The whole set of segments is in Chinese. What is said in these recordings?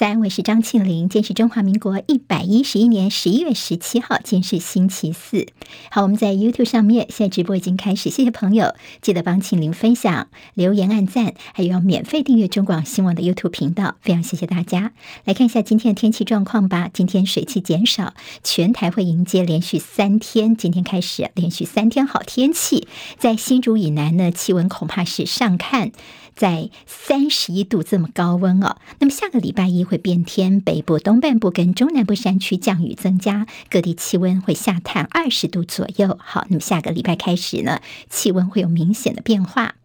三，我是张庆玲。今天是中华民国一百一十一年十一月十七号，今天是星期四。好，我们在 YouTube 上面现在直播已经开始，谢谢朋友，记得帮庆玲分享、留言、按赞，还有要免费订阅中广新闻的 YouTube 频道，非常谢谢大家。来看一下今天的天气状况吧。今天水汽减少，全台会迎接连续三天，今天开始连续三天好天气。在新竹以南呢，气温恐怕是上看。在三十一度这么高温哦，那么下个礼拜一会变天，北部东半部跟中南部山区降雨增加，各地气温会下探二十度左右。好，那么下个礼拜开始呢，气温会有明显的变化。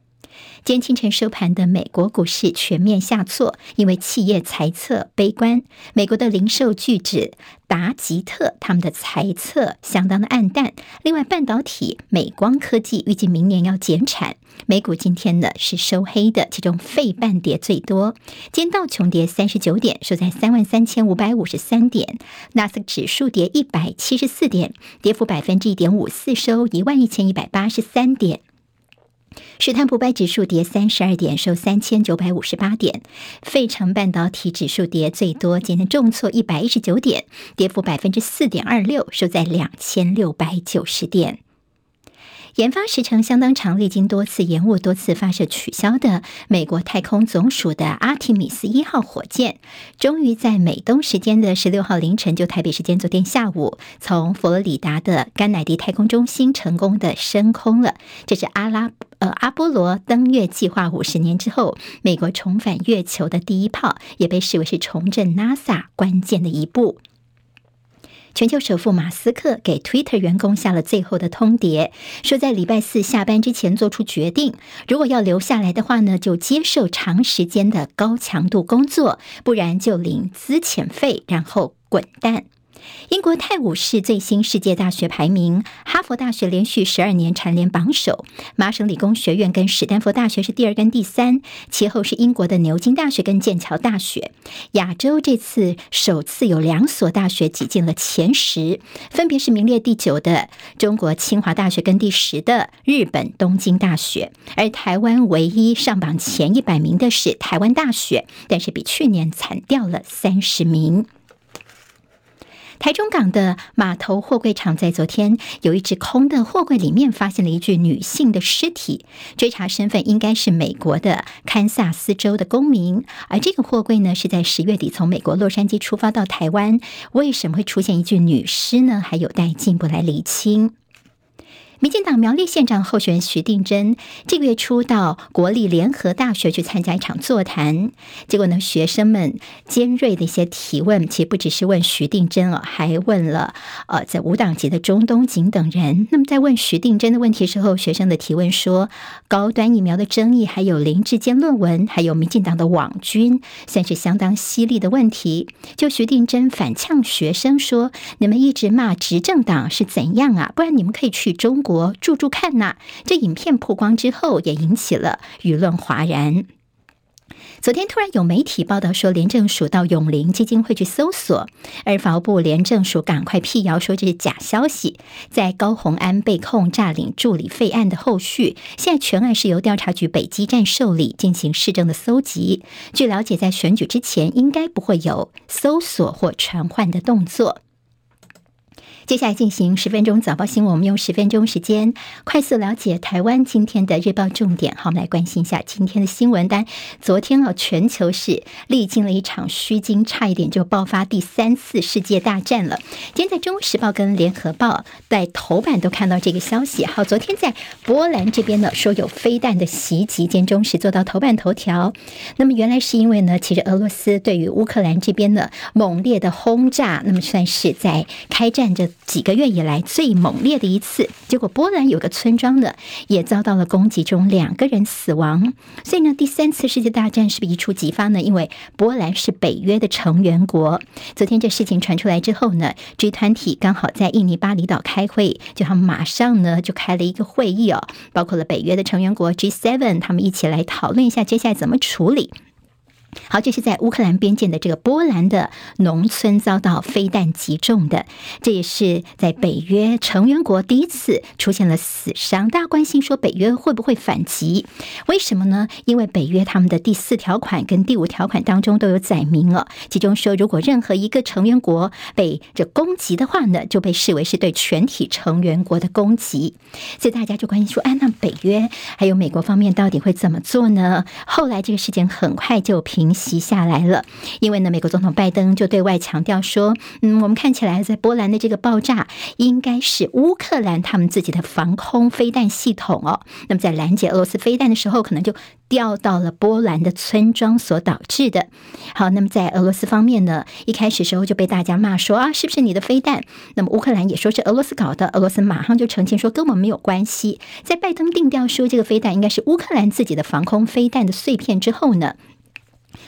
今天清晨收盘的美国股市全面下挫，因为企业财测悲观。美国的零售巨子达吉特他们的财测相当的暗淡。另外，半导体美光科技预计明年要减产。美股今天呢是收黑的，其中费半跌最多。今道琼跌三十九点，收在三万三千五百五十三点。纳斯指数跌一百七十四点，跌幅百分之一点五四，收一万一千一百八十三点。史坦普百指数跌三十二点，收三千九百五十八点。费城半导体指数跌最多，今天重挫一百一十九点，跌幅百分之四点二六，收在两千六百九十点。研发时程相当长，历经多次延误、多次发射取消的美国太空总署的阿提米斯一号火箭，终于在美东时间的十六号凌晨，就台北时间昨天下午，从佛罗里达的甘乃迪太空中心成功的升空了。这是阿拉阿波罗登月计划五十年之后，美国重返月球的第一炮，也被视为是重振 NASA 关键的一步。全球首富马斯克给 Twitter 员工下了最后的通牒，说在礼拜四下班之前做出决定，如果要留下来的话呢，就接受长时间的高强度工作，不然就领资遣费，然后滚蛋。英国泰晤士最新世界大学排名，哈佛大学连续十二年蝉联榜首，麻省理工学院跟史丹佛大学是第二跟第三，其后是英国的牛津大学跟剑桥大学。亚洲这次首次有两所大学挤进了前十，分别是名列第九的中国清华大学跟第十的日本东京大学，而台湾唯一上榜前一百名的是台湾大学，但是比去年惨掉了三十名。台中港的码头货柜场在昨天有一只空的货柜里面发现了一具女性的尸体，追查身份应该是美国的堪萨斯州的公民，而这个货柜呢是在十月底从美国洛杉矶出发到台湾，为什么会出现一具女尸呢？还有待进一步来厘清。民进党苗栗县长候选人徐定珍这个月初到国立联合大学去参加一场座谈，结果呢，学生们尖锐的一些提问，其实不只是问徐定珍哦，还问了呃，在无党籍的钟东锦等人。那么在问徐定祯的问题时候，学生的提问说，高端疫苗的争议，还有林志坚论文，还有民进党的网军，算是相当犀利的问题。就徐定祯反呛学生说：“你们一直骂执政党是怎样啊？不然你们可以去中。”国住住看呐、这影片曝光之后，也引起了舆论哗然。昨天突然有媒体报道说，廉政署到永龄基金会去搜索，而法务部廉政署赶快辟谣说这是假消息。在高虹安被控诈领助理费案的后续，现在全案是由调查局北基站受理进行事证的搜集。据了解，在选举之前，应该不会有搜索或传唤的动作。接下来进行十分钟早报新闻，我们用十分钟时间快速了解台湾今天的日报重点。好，我们来关心一下今天的新闻单。昨天啊，全球是历经了一场虚惊，差一点就爆发第三次世界大战了。今天在《中国时报》跟《联合报》在头版都看到这个消息。好，昨天在波兰这边呢，说有飞弹的袭击，今天中时做到头版头条。那么原来是因为呢，其实俄罗斯对于乌克兰这边的猛烈的轰炸，那么算是在开战的。几个月以来最猛烈的一次，结果波兰有个村庄呢也遭到了攻击中，两个人死亡。所以呢，第三次世界大战是不是一触即发呢？因为波兰是北约的成员国。昨天这事情传出来之后呢，G 团体刚好在印尼巴厘岛开会，就他们马上呢就开了一个会议哦，包括了北约的成员国 G7，他们一起来讨论一下接下来怎么处理。好，这是在乌克兰边界的这个波兰的农村遭到飞弹击中的，这也是在北约成员国第一次出现了死伤。大家关心说北约会不会反击？为什么呢？因为北约他们的第四条款跟第五条款当中都有载明了，其中说如果任何一个成员国被这攻击的话呢，就被视为是对全体成员国的攻击。所以大家就关心说，哎，那北约还有美国方面到底会怎么做呢？后来这个事件很快就平平息下来了，因为呢，美国总统拜登就对外强调说，嗯，我们看起来在波兰的这个爆炸应该是乌克兰他们自己的防空飞弹系统哦。那么在拦截俄罗斯飞弹的时候，可能就掉到了波兰的村庄所导致的。好，那么在俄罗斯方面呢，一开始时候就被大家骂说啊，是不是你的飞弹？那么乌克兰也说是俄罗斯搞的，俄罗斯马上就澄清说跟我们没有关系。在拜登定调说这个飞弹应该是乌克兰自己的防空飞弹的碎片之后呢，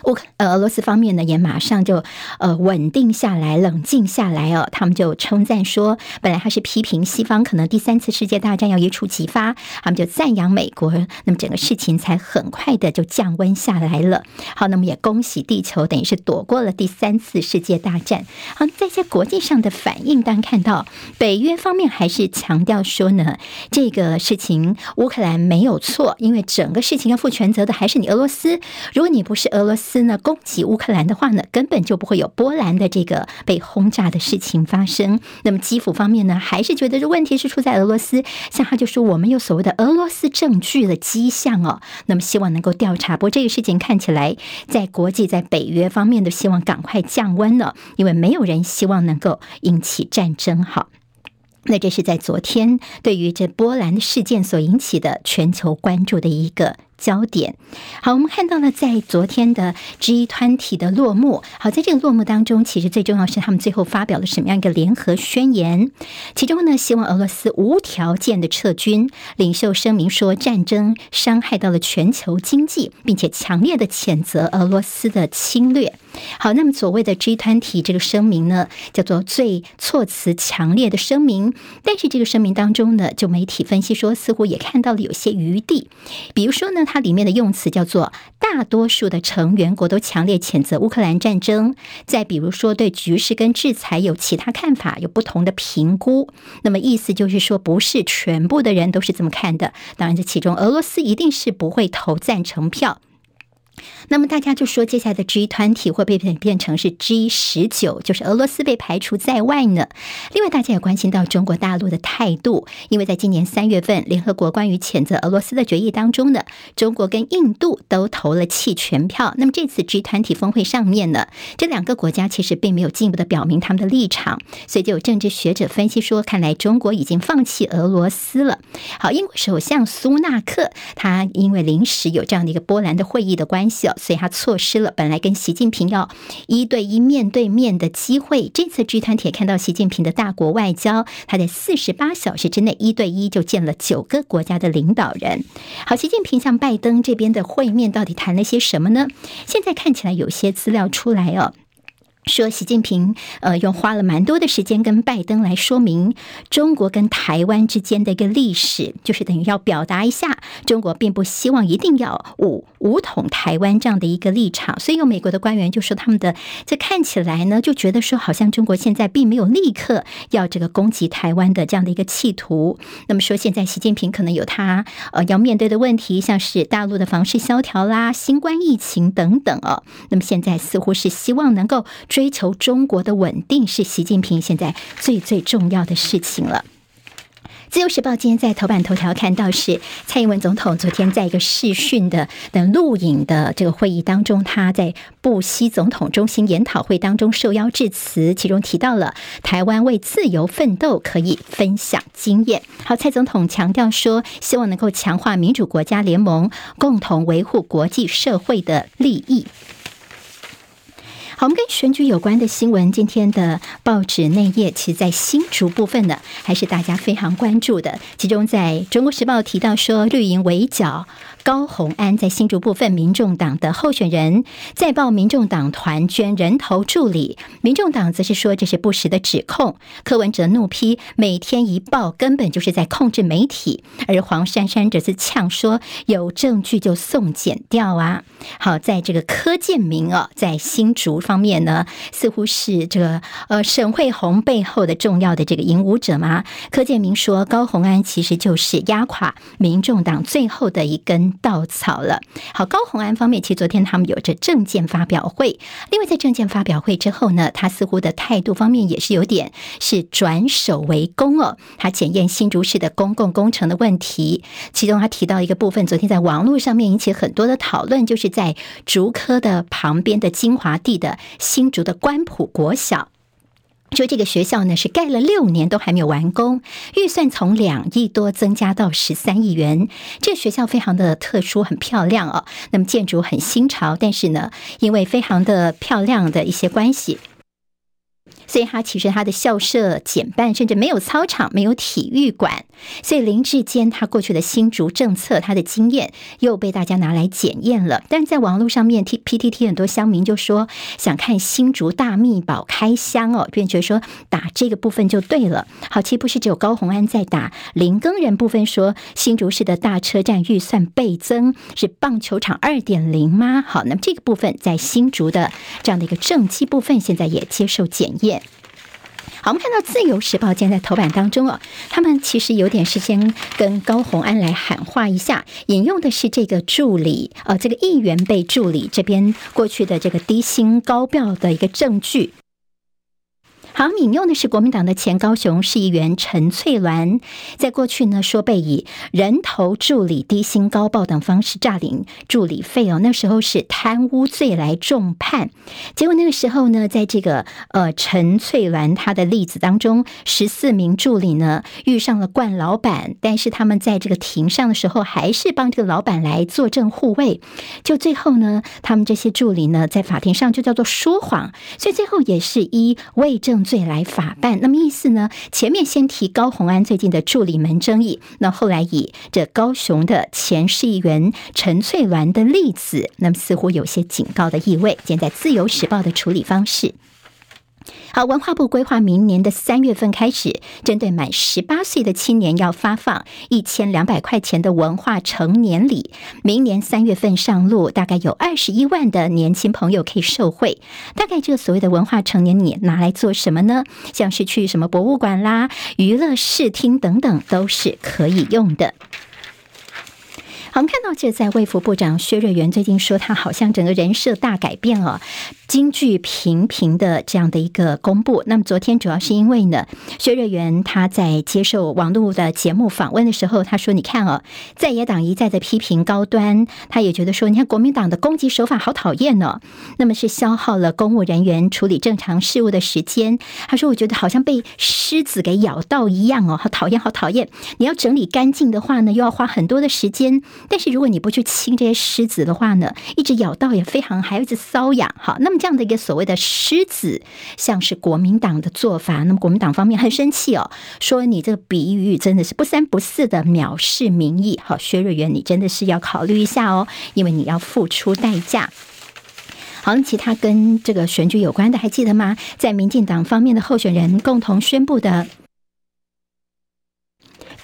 乌克呃，俄罗斯方面呢也马上就呃稳定下来，冷静下来哦。他们就称赞说，本来他是批评西方可能第三次世界大战要一触即发，他们就赞扬美国，那么整个事情才很快的就降温下来了。好，那么也恭喜地球，等于是躲过了第三次世界大战。好，在一些国际上的反应，当看到北约方面还是强调说呢，这个事情乌克兰没有错，因为整个事情要负全责的还是你俄罗斯。如果你不是俄罗斯，斯呢攻击乌克兰的话呢，根本就不会有波兰的这个被轰炸的事情发生。那么基辅方面呢，还是觉得这问题是出在俄罗斯，像他就说我们有所谓的俄罗斯证据的迹象哦。那么希望能够调查，不过这个事情看起来在国际在北约方面都希望赶快降温了，因为没有人希望能够引起战争。好，那这是在昨天对于这波兰的事件所引起的全球关注的一个。焦点，好，我们看到了在昨天的 G 团体的落幕。好，在这个落幕当中，其实最重要是他们最后发表了什么样一个联合宣言？其中呢，希望俄罗斯无条件的撤军。领袖声明说，战争伤害到了全球经济，并且强烈的谴责俄罗斯的侵略。好，那么所谓的 G20 这个声明呢，叫做最措辞强烈的声明。但是这个声明当中呢，就媒体分析说，似乎也看到了有些余地，比如说呢。它里面的用词叫做“大多数的成员国都强烈谴责乌克兰战争”。再比如说，对局势跟制裁有其他看法，有不同的评估。那么意思就是说，不是全部的人都是这么看的。当然，这其中俄罗斯一定是不会投赞成票。那么大家就说，接下来的 G 团体会被变成是 G 十九，就是俄罗斯被排除在外呢？另外，大家也关心到中国大陆的态度，因为在今年三月份，联合国关于谴责俄罗斯的决议当中呢，中国跟印度都投了弃权票。那么这次 G 团体峰会上面呢，这两个国家其实并没有进一步的表明他们的立场，所以就有政治学者分析说，看来中国已经放弃俄罗斯了。好，英国首相苏纳克他因为临时有这样的一个波兰的会议的关系。所以他错失了本来跟习近平要一对一面对面的机会。这次 G 团帖看到习近平的大国外交，他在四十八小时之内一对一就见了九个国家的领导人。好，习近平向拜登这边的会面到底谈了些什么呢？现在看起来有些资料出来哦。说习近平呃，用花了蛮多的时间跟拜登来说明中国跟台湾之间的一个历史，就是等于要表达一下中国并不希望一定要武武统台湾这样的一个立场。所以有美国的官员就说，他们的这看起来呢，就觉得说好像中国现在并没有立刻要这个攻击台湾的这样的一个企图。那么说现在习近平可能有他呃要面对的问题，像是大陆的房市萧条啦、新冠疫情等等哦。那么现在似乎是希望能够。追求中国的稳定是习近平现在最最重要的事情了。自由时报今天在头版头条看到是蔡英文总统昨天在一个视讯的等录影的这个会议当中，他在布希总统中心研讨会当中受邀致辞，其中提到了台湾为自由奋斗，可以分享经验。好，蔡总统强调说，希望能够强化民主国家联盟，共同维护国际社会的利益。好，我们跟选举有关的新闻，今天的报纸内页，其实在新竹部分呢，还是大家非常关注的。其中，在中国时报提到说，绿营围剿。高虹安在新竹部分，民众党的候选人再报民众党团捐人头助理，民众党则是说这是不实的指控。柯文哲怒批每天一报根本就是在控制媒体，而黄珊珊则是呛说有证据就送检掉啊。好，在这个柯建明哦，在新竹方面呢，似乎是这个呃沈慧红背后的重要的这个引武者嘛。柯建明说高虹安其实就是压垮民众党最后的一根。稻草了。好，高虹安方面，其实昨天他们有着证件发表会。另外，在证件发表会之后呢，他似乎的态度方面也是有点是转守为攻哦。他检验新竹市的公共工程的问题，其中他提到一个部分，昨天在网络上面引起很多的讨论，就是在竹科的旁边的精华地的新竹的关埔国小。说这个学校呢，是盖了六年都还没有完工，预算从两亿多增加到十三亿元。这学校非常的特殊，很漂亮哦。那么建筑很新潮，但是呢，因为非常的漂亮的一些关系。所以，他其实他的校舍减半，甚至没有操场，没有体育馆。所以，林志坚他过去的新竹政策，他的经验又被大家拿来检验了。但是在网络上面，T P T T 很多乡民就说想看新竹大秘宝开箱哦，便觉得说打这个部分就对了。好，其实不是只有高虹安在打，林耕人部分说新竹市的大车站预算倍增，是棒球场二点零吗？好，那么这个部分在新竹的这样的一个政绩部分，现在也接受检验。好，我们看到《自由时报》现在头版当中哦，他们其实有点事先跟高红安来喊话一下，引用的是这个助理，呃，这个议员被助理这边过去的这个低薪高调的一个证据。好，引用的是国民党的前高雄市议员陈翠兰，在过去呢说被以人头助理、低薪高报等方式诈领助理费哦，那时候是贪污罪来重判。结果那个时候呢，在这个呃陈翠兰他的例子当中，十四名助理呢遇上了惯老板，但是他们在这个庭上的时候，还是帮这个老板来作证护卫。就最后呢，他们这些助理呢在法庭上就叫做说谎，所以最后也是依伪证。罪来法办，那么意思呢？前面先提高宏安最近的助理门争议，那后来以这高雄的前市议员陈翠鸾的例子，那么似乎有些警告的意味。现在自由时报的处理方式。好，文化部规划明年的三月份开始，针对满十八岁的青年要发放一千两百块钱的文化成年礼。明年三月份上路，大概有二十一万的年轻朋友可以受惠。大概这个所谓的文化成年礼拿来做什么呢？像是去什么博物馆啦、娱乐视听等等，都是可以用的。我们看到，这在卫福部长薛瑞元最近说，他好像整个人设大改变了，金句频频的这样的一个公布。那么昨天主要是因为呢，薛瑞元他在接受网络的节目访问的时候，他说：“你看哦，在野党一再的批评高端，他也觉得说，你看国民党的攻击手法好讨厌哦。那么是消耗了公务人员处理正常事务的时间。他说，我觉得好像被狮子给咬到一样哦，好讨厌，好讨厌。你要整理干净的话呢，又要花很多的时间。”但是如果你不去清这些狮子的话呢，一直咬到也非常还一直瘙痒。好，那么这样的一个所谓的狮子，像是国民党的做法，那么国民党方面很生气哦，说你这个比喻真的是不三不四的藐视民意。好，薛瑞元，你真的是要考虑一下哦，因为你要付出代价。好，其他跟这个选举有关的还记得吗？在民进党方面的候选人共同宣布的。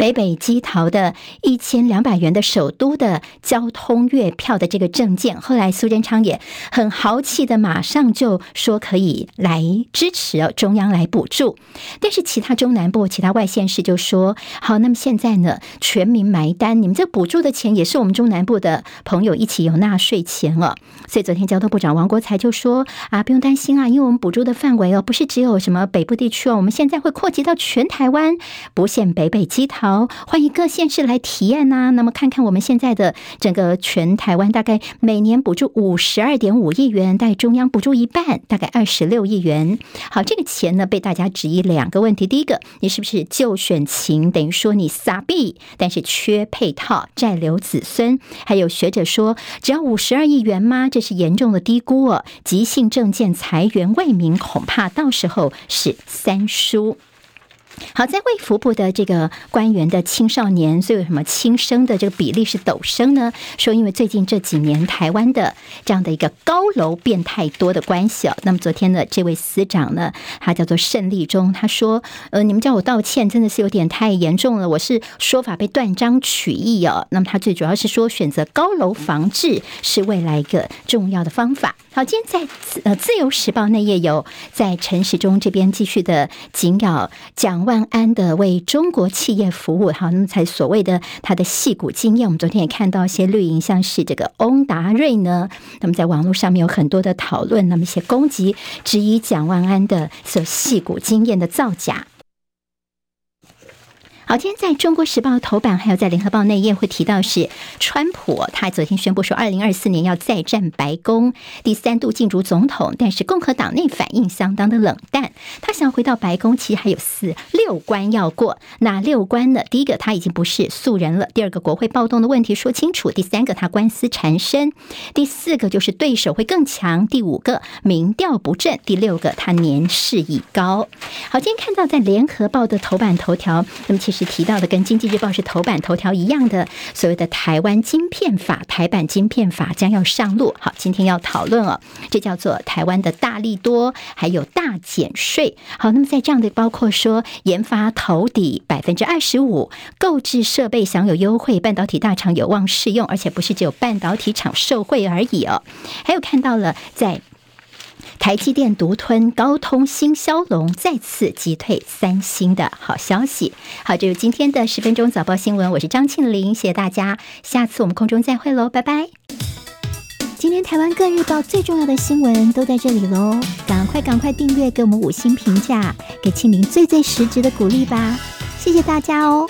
北北基桃的一千两百元的首都的交通月票的这个证件，后来苏贞昌也很豪气的马上就说可以来支持中央来补助，但是其他中南部其他外县市就说好，那么现在呢，全民埋单，你们这补助的钱也是我们中南部的朋友一起有纳税钱了，所以昨天交通部长王国材就说啊，不用担心啊，因为我们补助的范围哦，不是只有什么北部地区哦，我们现在会扩及到全台湾，不限北北基桃。条，欢迎各县市来体验呐、那么看看我们现在的整个全台湾，大概每年补助五十二点五亿元，大概中央补助一半，大概二十六亿元。好，这个钱呢被大家质疑两个问题：第一个，你是不是就选情，等于说你撒币，但是缺配套，债留子孙？还有学者说，只要五十二亿元吗？这是严重的低估哦，急性政见财源为民，恐怕到时候是三输。好，在卫福部的这个官员的青少年，所以为什么轻生的这个比例是陡升呢？说因为最近这几年台湾的这样的一个高楼变太多的关系哦。那么昨天的这位司长呢，他叫做盛立忠，他说：“呃，你们叫我道歉，真的是有点太严重了。我是说法被断章取义哦。那么他最主要是说，选择高楼防治是未来一个重要的方法。”好，今天在呃《自由时报》内页有在陈时中这边继续的紧咬蒋万万安的为中国企业服务。好，那么才所谓的他的戏骨经验，我们昨天也看到一些绿营，像是这个翁达瑞呢，那么在网络上面有很多的讨论，那么一些攻击，质疑蒋万安的所戏骨经验的造假。好，今天在中国时报头版，还有在联合报内页会提到是川普，他昨天宣布说，二零二四年要再战白宫，第三度竞逐总统。但是共和党内反应相当的冷淡，他想要回到白宫，其实还有四六关要过。哪六关呢？第一个，他已经不是素人了；第二个，国会暴动的问题说清楚；第三个，他官司缠身；第四个，就是对手会更强；第五个，民调不振；第六个，他年事已高。好，今天看到在联合报的头版头条，那么其实。提到的，跟《经济日报》是头版头条一样的，所谓的台湾晶片法，台版晶片法将要上路。好，今天要讨论哦，这叫做台湾的大利多，还有大减税。好，那么在这样的包括说研发投抵百分之二十五，购置设备享有优惠，半导体大厂有望适用，而且不是只有半导体厂受惠而已哦。还有看到了在。台积电独吞高通新骁龙，再次击退三星的好消息。好，这是今天的十分钟早报新闻，我是张庆玲，谢谢大家，下次我们空中再会喽，拜拜。今天台湾各日报最重要的新闻都在这里喽，赶快赶快订阅，给我们五星评价，给庆玲最最实质的鼓励吧，谢谢大家哦。